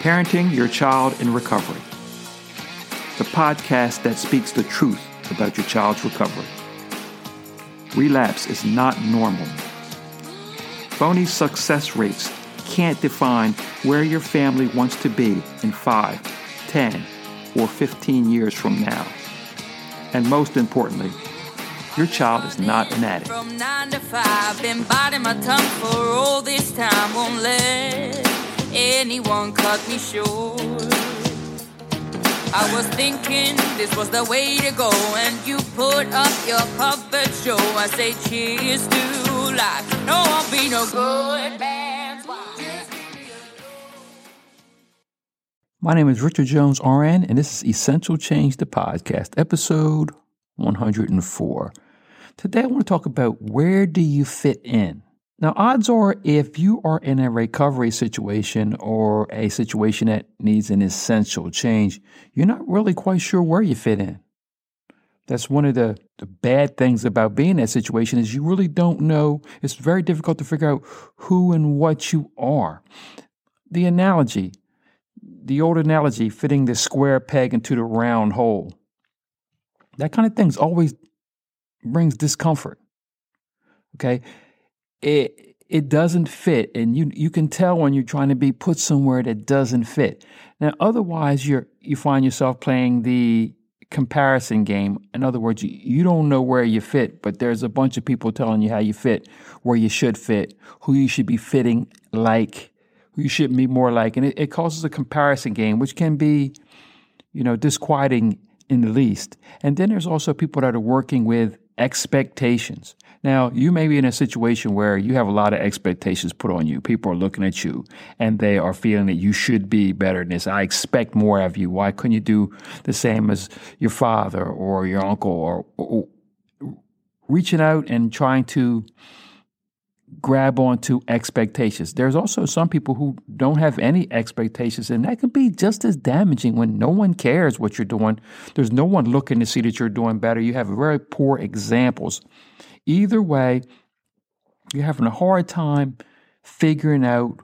Parenting Your Child in Recovery, the podcast that speaks the truth about your child's recovery. Relapse is not normal. Phony success rates can't define where your family wants to be in 5, 10, or 15 years from now. And most importantly, your child is not an addict. Anyone cut me short. I was thinking this was the way to go, and you put up your puppet show. I say cheers to life. No, I'll be no good My name is Richard Jones RN, and this is Essential Change the Podcast, episode 104. Today I want to talk about where do you fit in? Now, odds are if you are in a recovery situation or a situation that needs an essential change, you're not really quite sure where you fit in. That's one of the, the bad things about being in that situation is you really don't know. It's very difficult to figure out who and what you are. The analogy, the old analogy, fitting the square peg into the round hole. That kind of things always brings discomfort. Okay. It it doesn't fit. And you you can tell when you're trying to be put somewhere that doesn't fit. Now otherwise you're you find yourself playing the comparison game. In other words, you, you don't know where you fit, but there's a bunch of people telling you how you fit, where you should fit, who you should be fitting like, who you should be more like. And it, it causes a comparison game, which can be, you know, disquieting in the least. And then there's also people that are working with expectations. Now, you may be in a situation where you have a lot of expectations put on you. People are looking at you and they are feeling that you should be better than this. I expect more of you. Why couldn't you do the same as your father or your uncle or, or reaching out and trying to grab onto expectations. There's also some people who don't have any expectations, and that can be just as damaging when no one cares what you're doing. There's no one looking to see that you're doing better. You have very poor examples. Either way, you're having a hard time figuring out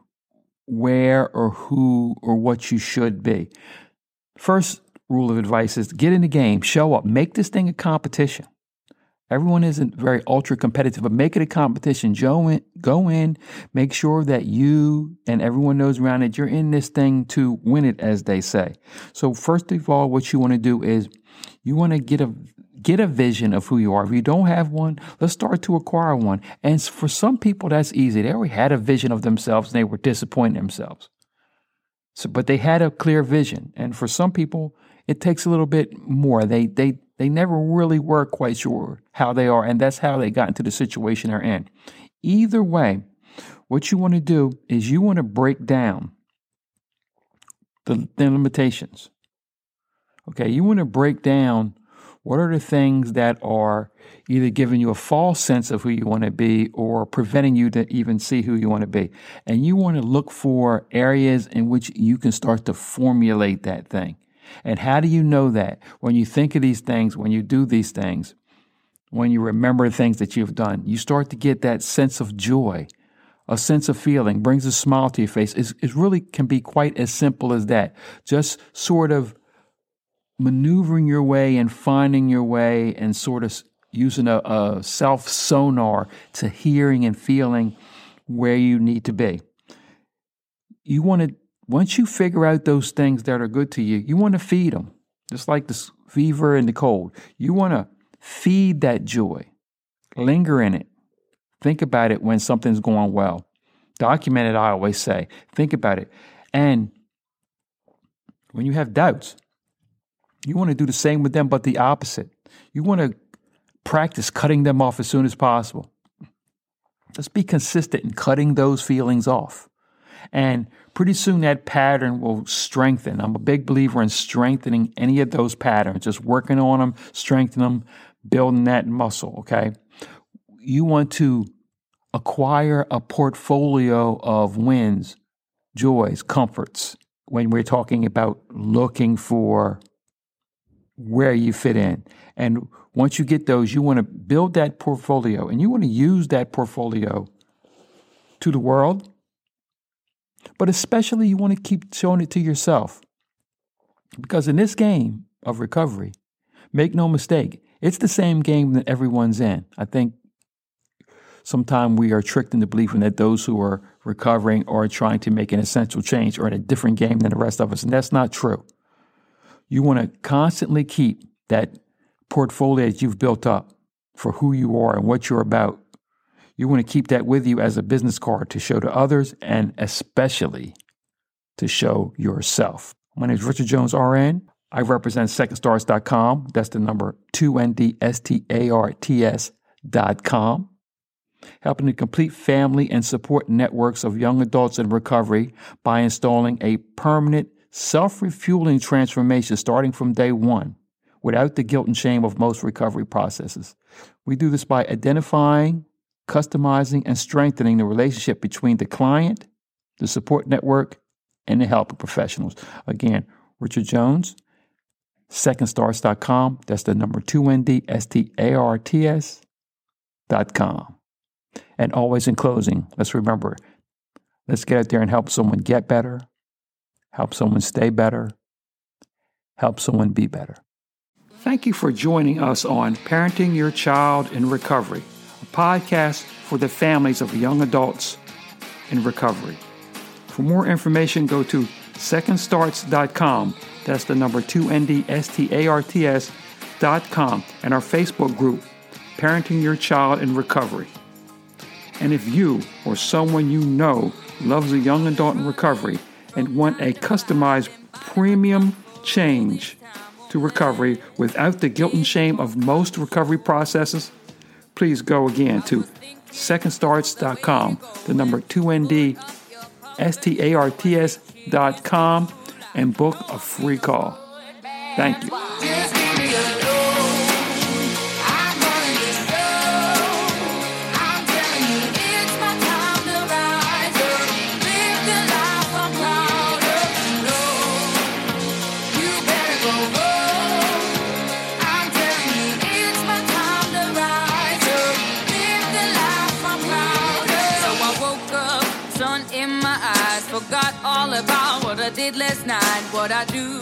where or who or what you should be. First rule of advice is get in the game, show up, make this thing a competition. Everyone isn't very ultra competitive, but make it a competition. Go in, go in, make sure that you and everyone knows around it you're in this thing to win it, as they say. So first of all, what you want to do is you want to get a get a vision of who you are. If you don't have one, let's start to acquire one. And for some people, that's easy. They already had a vision of themselves and they were disappointing themselves. So, but they had a clear vision. And for some people, it takes a little bit more. They they they never really were quite sure how they are, and that's how they got into the situation they're in. Either way, what you want to do is you want to break down the, the limitations. Okay, you want to break down what are the things that are either giving you a false sense of who you want to be or preventing you to even see who you want to be. And you want to look for areas in which you can start to formulate that thing. And how do you know that? When you think of these things, when you do these things, when you remember things that you've done, you start to get that sense of joy, a sense of feeling, brings a smile to your face. It really can be quite as simple as that. Just sort of maneuvering your way and finding your way and sort of using a, a self sonar to hearing and feeling where you need to be. You want to once you figure out those things that are good to you, you want to feed them, just like the fever and the cold. You want to feed that joy, linger in it, think about it when something's going well. Document it, I always say. Think about it. And when you have doubts, you want to do the same with them, but the opposite. You want to practice cutting them off as soon as possible. Let's be consistent in cutting those feelings off. And pretty soon that pattern will strengthen. I'm a big believer in strengthening any of those patterns, just working on them, strengthening them, building that muscle, okay? You want to acquire a portfolio of wins, joys, comforts when we're talking about looking for where you fit in. And once you get those, you want to build that portfolio and you want to use that portfolio to the world But especially, you want to keep showing it to yourself. Because in this game of recovery, make no mistake, it's the same game that everyone's in. I think sometimes we are tricked into believing that those who are recovering or trying to make an essential change are in a different game than the rest of us. And that's not true. You want to constantly keep that portfolio that you've built up for who you are and what you're about. You want to keep that with you as a business card to show to others and especially to show yourself. My name is Richard Jones, RN. I represent secondstarts.com. That's the number 2NDSTARTS.com. Helping to complete family and support networks of young adults in recovery by installing a permanent self refueling transformation starting from day one without the guilt and shame of most recovery processes. We do this by identifying, customizing, and strengthening the relationship between the client, the support network, and the helping professionals. Again, Richard Jones, secondstarts.com. That's the number two N D S T A R T S dot com. And always in closing, let's remember let's get out there and help someone get better, help someone stay better, help someone be better. Thank you for joining us on Parenting Your Child in Recovery, a podcast for the families of young adults in recovery. For more information, go to secondstarts.com. That's the number 2NDSTARTS.com and our Facebook group, Parenting Your Child in Recovery. And if you or someone you know loves a young adult in recovery and want a customized premium change to recovery without the guilt and shame of most recovery processes, please go again to secondstarts.com, the number 2ND S-T-A-R-T-S.com and book a free call. Thank you. Forgot all about what I did last night. What I do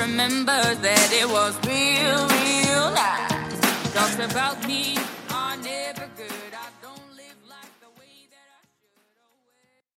remember that it was real, real nice. Talks about me.